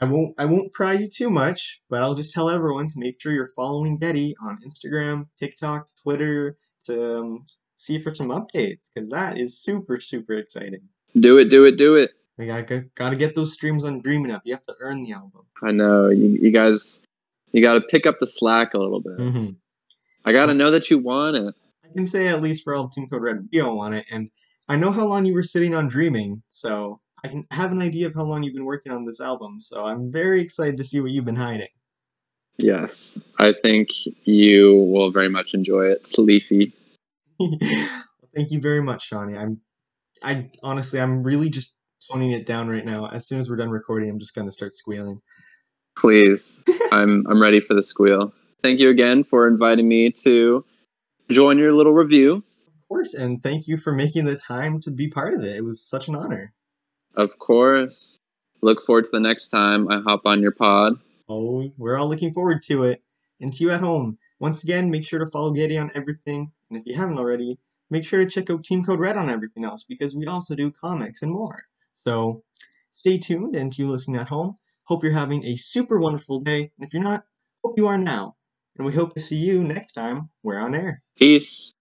I won't I won't pry you too much, but I'll just tell everyone to make sure you're following Getty on Instagram, TikTok, Twitter to um, see for some updates because that is super super exciting. do it, do it, do it. We got got to get those streams on Dreaming Up. You have to earn the album. I know you, you guys. You got to pick up the slack a little bit. Mm-hmm. I got to know that you want it. I can say at least for all Team Code Red, we all want it, and I know how long you were sitting on Dreaming, so I can have an idea of how long you've been working on this album. So I'm very excited to see what you've been hiding. Yes, I think you will very much enjoy it. It's leafy. thank you very much, Shawnee. I'm, I honestly, I'm really just toning it down right now. As soon as we're done recording, I'm just gonna start squealing. Please, I'm I'm ready for the squeal. Thank you again for inviting me to join your little review. Of course, and thank you for making the time to be part of it. It was such an honor. Of course. Look forward to the next time I hop on your pod. Oh, we're all looking forward to it. And to you at home, once again, make sure to follow Getty on everything. And if you haven't already, make sure to check out Team Code Red on everything else because we also do comics and more. So stay tuned, and to you listening at home, hope you're having a super wonderful day. And if you're not, hope you are now. And we hope to see you next time we're on air. Peace.